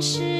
是。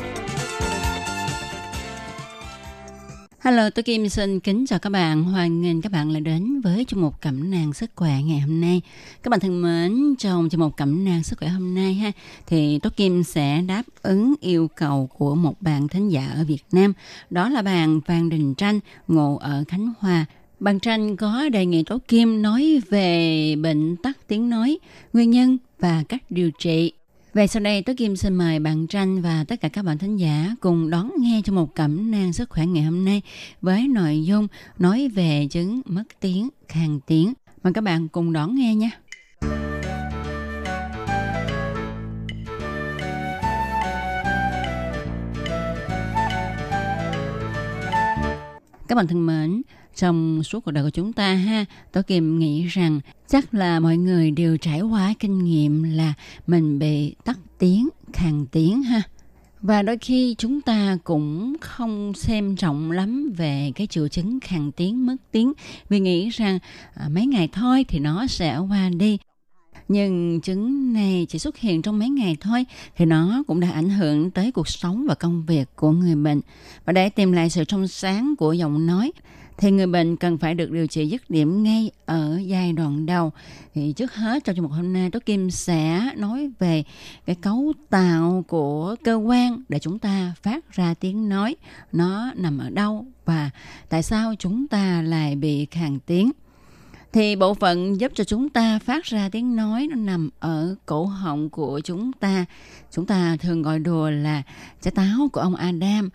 Hello, tôi Kim xin kính chào các bạn. Hoan nghênh các bạn lại đến với chương mục cẩm nang sức khỏe ngày hôm nay. Các bạn thân mến, trong chương mục cẩm nang sức khỏe hôm nay ha, thì tôi Kim sẽ đáp ứng yêu cầu của một bạn thính giả ở Việt Nam. Đó là bạn Phan Đình Tranh, ngụ ở Khánh Hòa. Bạn Tranh có đề nghị Tố Kim nói về bệnh tắc tiếng nói, nguyên nhân và cách điều trị. Vậy sau đây Tố Kim xin mời bạn Tranh và tất cả các bạn thính giả cùng đón nghe cho một cẩm nang sức khỏe ngày hôm nay với nội dung nói về chứng mất tiếng, khàn tiếng. Mời các bạn cùng đón nghe nha. Các bạn thân mến, trong suốt cuộc đời của chúng ta ha, tôi kìm nghĩ rằng chắc là mọi người đều trải qua kinh nghiệm là mình bị tắt tiếng, khàn tiếng ha. Và đôi khi chúng ta cũng không xem trọng lắm về cái triệu chứng khàn tiếng, mất tiếng vì nghĩ rằng à, mấy ngày thôi thì nó sẽ qua đi. Nhưng chứng này chỉ xuất hiện trong mấy ngày thôi thì nó cũng đã ảnh hưởng tới cuộc sống và công việc của người bệnh. Và để tìm lại sự trong sáng của giọng nói thì người bệnh cần phải được điều trị dứt điểm ngay ở giai đoạn đầu. Thì trước hết trong chương mục hôm nay, Tố Kim sẽ nói về cái cấu tạo của cơ quan để chúng ta phát ra tiếng nói. Nó nằm ở đâu và tại sao chúng ta lại bị khàn tiếng thì bộ phận giúp cho chúng ta phát ra tiếng nói nó nằm ở cổ họng của chúng ta chúng ta thường gọi đùa là trái táo của ông Adam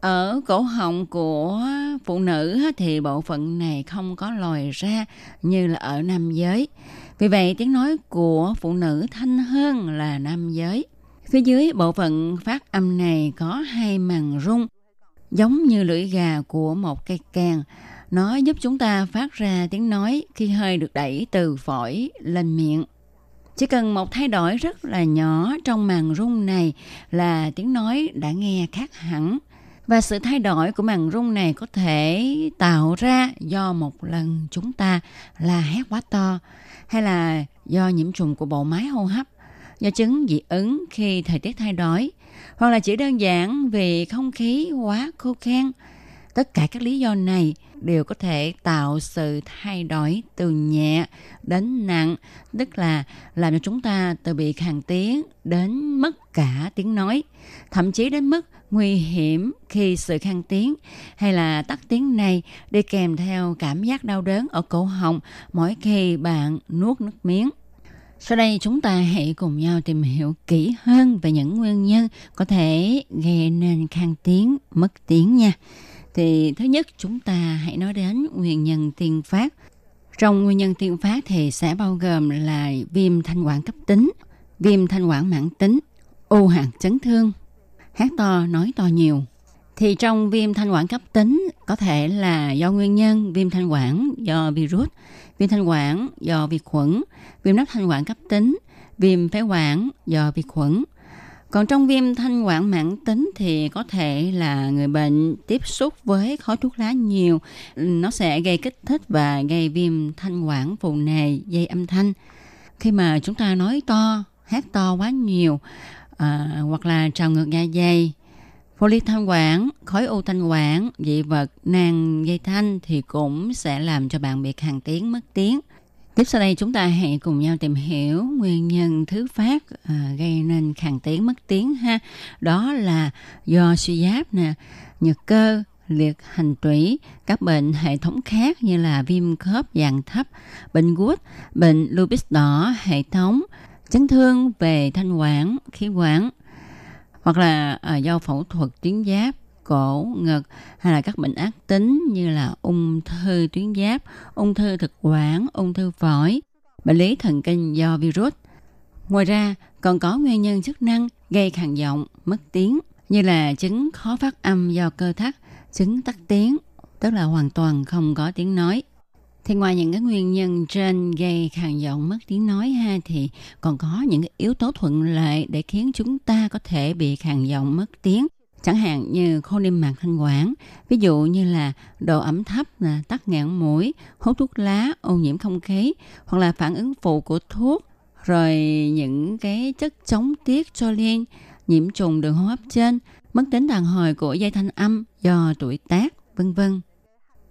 ở cổ họng của phụ nữ thì bộ phận này không có lòi ra như là ở nam giới vì vậy, tiếng nói của phụ nữ thanh hơn là nam giới phía dưới, bộ phận phát âm này có hai màng rung, giống như lưỡi gà của một cây càng nó giúp chúng ta phát ra tiếng nói khi hơi được đẩy từ phổi lên miệng. Chỉ cần một thay đổi rất là nhỏ trong màng rung này là tiếng nói đã nghe khác hẳn. Và sự thay đổi của màng rung này có thể tạo ra do một lần chúng ta là hét quá to hay là do nhiễm trùng của bộ máy hô hấp, do chứng dị ứng khi thời tiết thay đổi, hoặc là chỉ đơn giản vì không khí quá khô khan. Tất cả các lý do này đều có thể tạo sự thay đổi từ nhẹ đến nặng, tức là làm cho chúng ta từ bị khàn tiếng đến mất cả tiếng nói, thậm chí đến mức nguy hiểm khi sự khang tiếng hay là tắt tiếng này đi kèm theo cảm giác đau đớn ở cổ họng mỗi khi bạn nuốt nước miếng. Sau đây chúng ta hãy cùng nhau tìm hiểu kỹ hơn về những nguyên nhân có thể gây nên khang tiếng, mất tiếng nha. Thì thứ nhất chúng ta hãy nói đến nguyên nhân tiên phát. Trong nguyên nhân tiên phát thì sẽ bao gồm là viêm thanh quản cấp tính, viêm thanh quản mãn tính, u hạt chấn thương, hát to nói to nhiều. Thì trong viêm thanh quản cấp tính có thể là do nguyên nhân viêm thanh quản do virus, viêm thanh quản do vi khuẩn, viêm nắp thanh quản cấp tính, viêm phế quản do vi khuẩn, còn trong viêm thanh quản mãn tính thì có thể là người bệnh tiếp xúc với khói thuốc lá nhiều, nó sẽ gây kích thích và gây viêm thanh quản phù nề, dây âm thanh. Khi mà chúng ta nói to, hát to quá nhiều, à, hoặc là trào ngược dạ dày, Poly thanh quản, khói u thanh quản, dị vật, nang dây thanh thì cũng sẽ làm cho bạn bị khàn tiếng, mất tiếng. Tiếp sau đây chúng ta hãy cùng nhau tìm hiểu nguyên nhân thứ phát à, gây nên khàn tiếng mất tiếng ha. Đó là do suy giáp nè, nhược cơ, liệt hành tủy, các bệnh hệ thống khác như là viêm khớp dạng thấp, bệnh gút, bệnh lupus đỏ hệ thống, chấn thương về thanh quản, khí quản, hoặc là à, do phẫu thuật tuyến giáp, cổ, ngực hay là các bệnh ác tính như là ung thư tuyến giáp, ung thư thực quản, ung thư phổi, bệnh lý thần kinh do virus. Ngoài ra, còn có nguyên nhân chức năng gây khàn giọng, mất tiếng như là chứng khó phát âm do cơ thắt, chứng tắc tiếng, tức là hoàn toàn không có tiếng nói. Thì ngoài những cái nguyên nhân trên gây khàn giọng mất tiếng nói ha, thì còn có những cái yếu tố thuận lợi để khiến chúng ta có thể bị khàn giọng mất tiếng. Chẳng hạn như khô niêm mạc thanh quản, ví dụ như là độ ẩm thấp là tắc nghẽn mũi, hút thuốc lá, ô nhiễm không khí, hoặc là phản ứng phụ của thuốc, rồi những cái chất chống tiết cho liên nhiễm trùng đường hô hấp trên, mất tính đàn hồi của dây thanh âm do tuổi tác, vân vân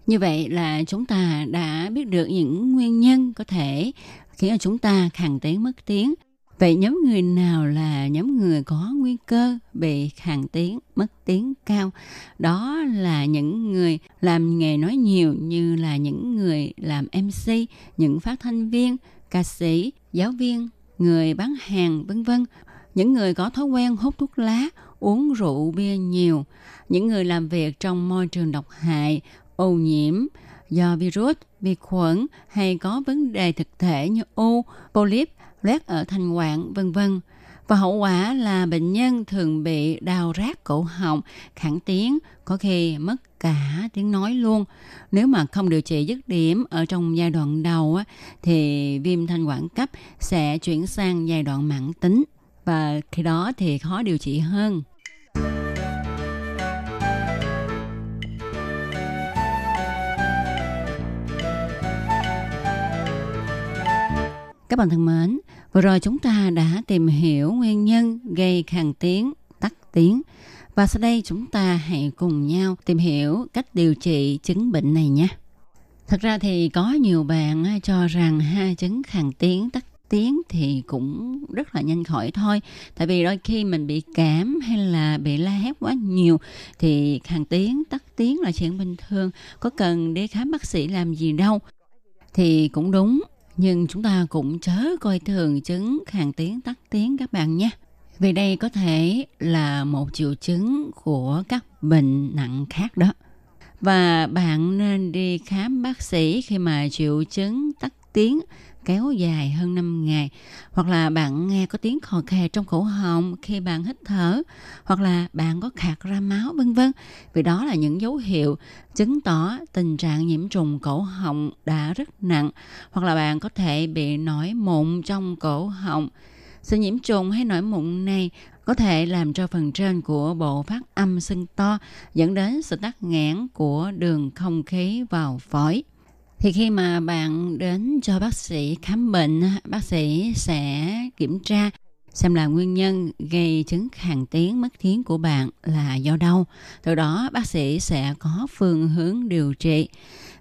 như vậy là chúng ta đã biết được những nguyên nhân có thể khiến cho chúng ta khàn tiếng mất tiếng Vậy nhóm người nào là nhóm người có nguy cơ bị khàn tiếng, mất tiếng cao? Đó là những người làm nghề nói nhiều như là những người làm MC, những phát thanh viên, ca sĩ, giáo viên, người bán hàng vân vân. Những người có thói quen hút thuốc lá, uống rượu bia nhiều, những người làm việc trong môi trường độc hại, ô nhiễm do virus, vi khuẩn hay có vấn đề thực thể như u, polyp loét ở thanh quản, vân vân. Và hậu quả là bệnh nhân thường bị đau rát cổ họng, khản tiếng, có khi mất cả tiếng nói luôn. Nếu mà không điều trị dứt điểm ở trong giai đoạn đầu á, thì viêm thanh quản cấp sẽ chuyển sang giai đoạn mãn tính và khi đó thì khó điều trị hơn. Các bạn thân mến, vừa rồi chúng ta đã tìm hiểu nguyên nhân gây khàn tiếng, tắc tiếng. Và sau đây chúng ta hãy cùng nhau tìm hiểu cách điều trị chứng bệnh này nhé. Thật ra thì có nhiều bạn cho rằng ha chứng khàn tiếng, tắc tiếng thì cũng rất là nhanh khỏi thôi tại vì đôi khi mình bị cảm hay là bị la hét quá nhiều thì khàn tiếng tắc tiếng là chuyện bình thường có cần đi khám bác sĩ làm gì đâu thì cũng đúng nhưng chúng ta cũng chớ coi thường chứng khàn tiếng, tắc tiếng các bạn nhé. Vì đây có thể là một triệu chứng của các bệnh nặng khác đó. Và bạn nên đi khám bác sĩ khi mà triệu chứng tắc tiếng kéo dài hơn 5 ngày. Hoặc là bạn nghe có tiếng khò khè trong cổ họng khi bạn hít thở. Hoặc là bạn có khạc ra máu, vân vân. Vì đó là những dấu hiệu chứng tỏ tình trạng nhiễm trùng cổ họng đã rất nặng. Hoặc là bạn có thể bị nổi mụn trong cổ họng. Sự nhiễm trùng hay nổi mụn này có thể làm cho phần trên của bộ phát âm sưng to, dẫn đến sự tắc nghẽn của đường không khí vào phổi thì khi mà bạn đến cho bác sĩ khám bệnh bác sĩ sẽ kiểm tra xem là nguyên nhân gây chứng khàn tiếng, mất tiếng của bạn là do đâu. Từ đó, bác sĩ sẽ có phương hướng điều trị.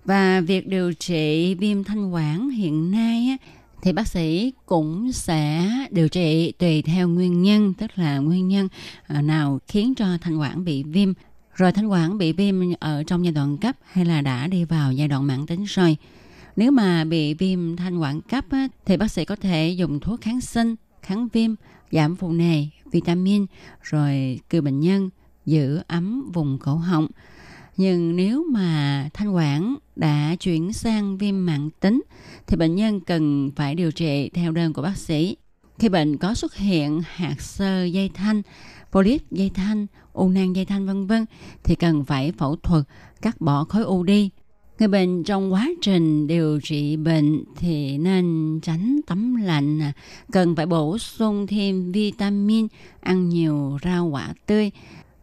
Và việc điều trị viêm thanh quản hiện nay thì bác sĩ cũng sẽ điều trị tùy theo nguyên nhân, tức là nguyên nhân à, nào khiến cho thanh quản bị viêm rồi thanh quản bị viêm ở trong giai đoạn cấp hay là đã đi vào giai đoạn mãn tính rồi. Nếu mà bị viêm thanh quản cấp á, thì bác sĩ có thể dùng thuốc kháng sinh, kháng viêm, giảm phù nề, vitamin, rồi kêu bệnh nhân giữ ấm vùng cổ họng. Nhưng nếu mà thanh quản đã chuyển sang viêm mãn tính thì bệnh nhân cần phải điều trị theo đơn của bác sĩ. Khi bệnh có xuất hiện hạt sơ dây thanh, polyp dây thanh, u nang dây thanh vân vân thì cần phải phẫu thuật cắt bỏ khối u đi. Người bệnh trong quá trình điều trị bệnh thì nên tránh tắm lạnh, cần phải bổ sung thêm vitamin, ăn nhiều rau quả tươi.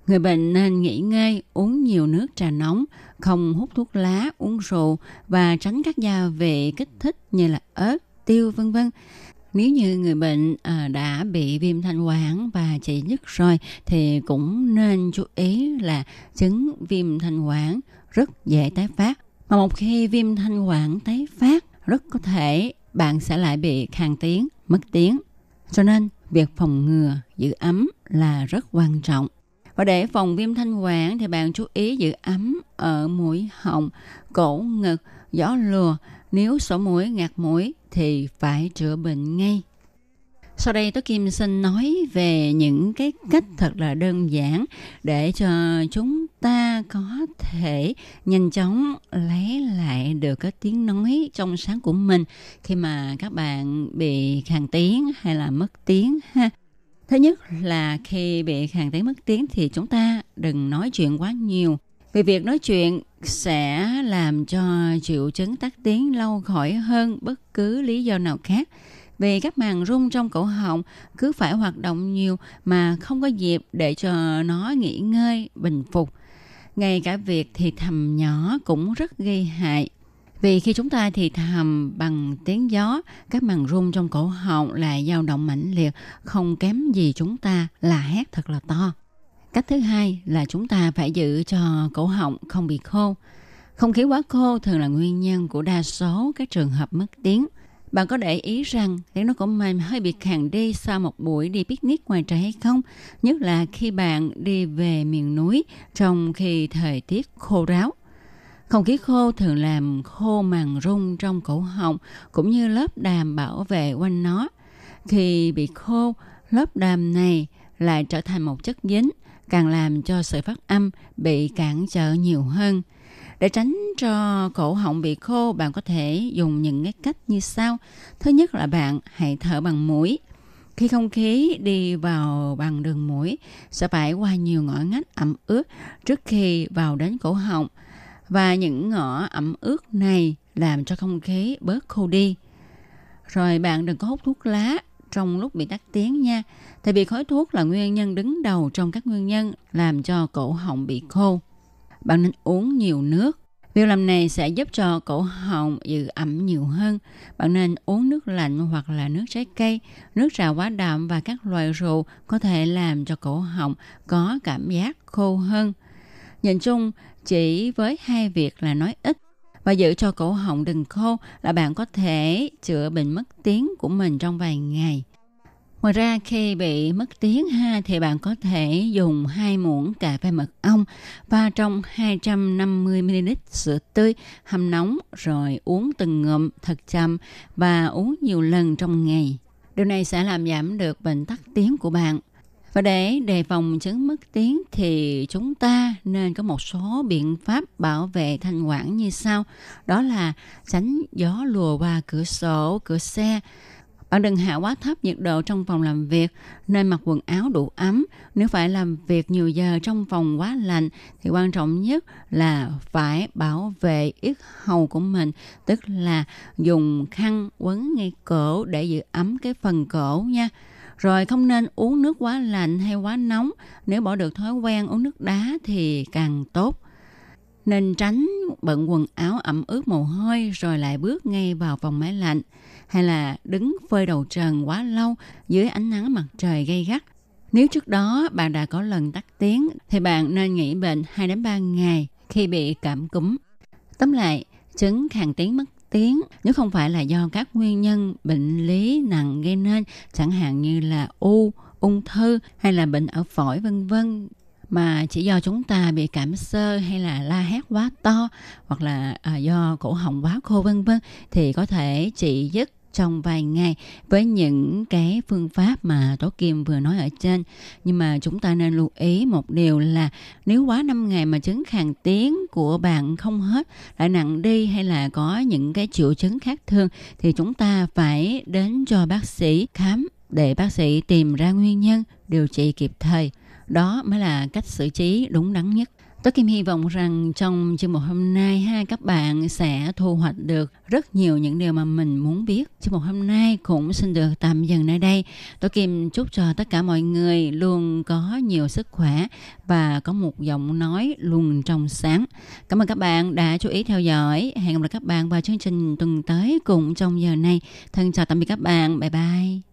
Người bệnh nên nghỉ ngơi, uống nhiều nước trà nóng, không hút thuốc lá, uống rượu và tránh các gia vị kích thích như là ớt, tiêu vân vân nếu như người bệnh à, đã bị viêm thanh quản và chảy dứt rồi thì cũng nên chú ý là chứng viêm thanh quản rất dễ tái phát mà một khi viêm thanh quản tái phát rất có thể bạn sẽ lại bị khàn tiếng mất tiếng cho nên việc phòng ngừa giữ ấm là rất quan trọng Và để phòng viêm thanh quản thì bạn chú ý giữ ấm ở mũi họng, cổ ngực, gió lùa. Nếu sổ mũi, ngạt mũi thì phải chữa bệnh ngay. Sau đây tôi Kim xin nói về những cái cách thật là đơn giản để cho chúng ta có thể nhanh chóng lấy lại được cái tiếng nói trong sáng của mình khi mà các bạn bị khàn tiếng hay là mất tiếng ha. Thứ nhất là khi bị khàn tiếng mất tiếng thì chúng ta đừng nói chuyện quá nhiều. Vì việc nói chuyện sẽ làm cho triệu chứng tắc tiếng lâu khỏi hơn bất cứ lý do nào khác vì các màng rung trong cổ họng cứ phải hoạt động nhiều mà không có dịp để cho nó nghỉ ngơi, bình phục. Ngay cả việc thì thầm nhỏ cũng rất gây hại. Vì khi chúng ta thì thầm bằng tiếng gió, các màng rung trong cổ họng lại dao động mãnh liệt, không kém gì chúng ta là hét thật là to. Cách thứ hai là chúng ta phải giữ cho cổ họng không bị khô. Không khí quá khô thường là nguyên nhân của đa số các trường hợp mất tiếng. Bạn có để ý rằng tiếng nói của mình hơi bị khàn đi sau một buổi đi picnic ngoài trời hay không? Nhất là khi bạn đi về miền núi trong khi thời tiết khô ráo. Không khí khô thường làm khô màng rung trong cổ họng cũng như lớp đàm bảo vệ quanh nó. Khi bị khô, lớp đàm này lại trở thành một chất dính, càng làm cho sự phát âm bị cản trở nhiều hơn. Để tránh cho cổ họng bị khô, bạn có thể dùng những cái cách như sau. Thứ nhất là bạn hãy thở bằng mũi. Khi không khí đi vào bằng đường mũi sẽ phải qua nhiều ngõ ngách ẩm ướt trước khi vào đến cổ họng và những ngõ ẩm ướt này làm cho không khí bớt khô đi. Rồi bạn đừng có hút thuốc lá trong lúc bị tắc tiếng nha. Tại vì khói thuốc là nguyên nhân đứng đầu trong các nguyên nhân làm cho cổ họng bị khô. Bạn nên uống nhiều nước. Việc làm này sẽ giúp cho cổ họng giữ ẩm nhiều hơn. Bạn nên uống nước lạnh hoặc là nước trái cây, nước trà quá đậm và các loại rượu có thể làm cho cổ họng có cảm giác khô hơn. Nhìn chung, chỉ với hai việc là nói ít và giữ cho cổ họng đừng khô là bạn có thể chữa bệnh mất tiếng của mình trong vài ngày. Ngoài ra, khi bị mất tiếng ha, thì bạn có thể dùng hai muỗng cà phê mật ong và trong 250ml sữa tươi hâm nóng, rồi uống từng ngụm thật chậm và uống nhiều lần trong ngày. Điều này sẽ làm giảm được bệnh tắc tiếng của bạn. Và để đề phòng chứng mất tiếng thì chúng ta nên có một số biện pháp bảo vệ thanh quản như sau. Đó là tránh gió lùa qua cửa sổ, cửa xe, bạn đừng hạ quá thấp nhiệt độ trong phòng làm việc, nên mặc quần áo đủ ấm. Nếu phải làm việc nhiều giờ trong phòng quá lạnh thì quan trọng nhất là phải bảo vệ yết hầu của mình, tức là dùng khăn quấn ngay cổ để giữ ấm cái phần cổ nha. Rồi không nên uống nước quá lạnh hay quá nóng. Nếu bỏ được thói quen uống nước đá thì càng tốt nên tránh bận quần áo ẩm ướt mồ hôi rồi lại bước ngay vào phòng máy lạnh hay là đứng phơi đầu trần quá lâu dưới ánh nắng mặt trời gay gắt. Nếu trước đó bạn đã có lần tắt tiếng thì bạn nên nghỉ bệnh 2 đến 3 ngày khi bị cảm cúm. Tóm lại, chứng khàn tiếng mất tiếng. Nếu không phải là do các nguyên nhân bệnh lý nặng gây nên chẳng hạn như là u, ung thư hay là bệnh ở phổi vân vân mà chỉ do chúng ta bị cảm sơ hay là la hét quá to hoặc là à, do cổ họng quá khô vân vân thì có thể trị dứt trong vài ngày với những cái phương pháp mà Tố Kim vừa nói ở trên. Nhưng mà chúng ta nên lưu ý một điều là nếu quá 5 ngày mà chứng khàn tiếng của bạn không hết, lại nặng đi hay là có những cái triệu chứng khác thường thì chúng ta phải đến cho bác sĩ khám để bác sĩ tìm ra nguyên nhân, điều trị kịp thời. Đó mới là cách xử trí đúng đắn nhất. Tôi Kim hy vọng rằng trong chương mục hôm nay ha, các bạn sẽ thu hoạch được rất nhiều những điều mà mình muốn biết. Chương mục hôm nay cũng xin được tạm dừng nơi đây. Tôi Kim chúc cho tất cả mọi người luôn có nhiều sức khỏe và có một giọng nói luôn trong sáng. Cảm ơn các bạn đã chú ý theo dõi. Hẹn gặp lại các bạn vào chương trình tuần tới cùng trong giờ này. Thân chào tạm biệt các bạn. Bye bye.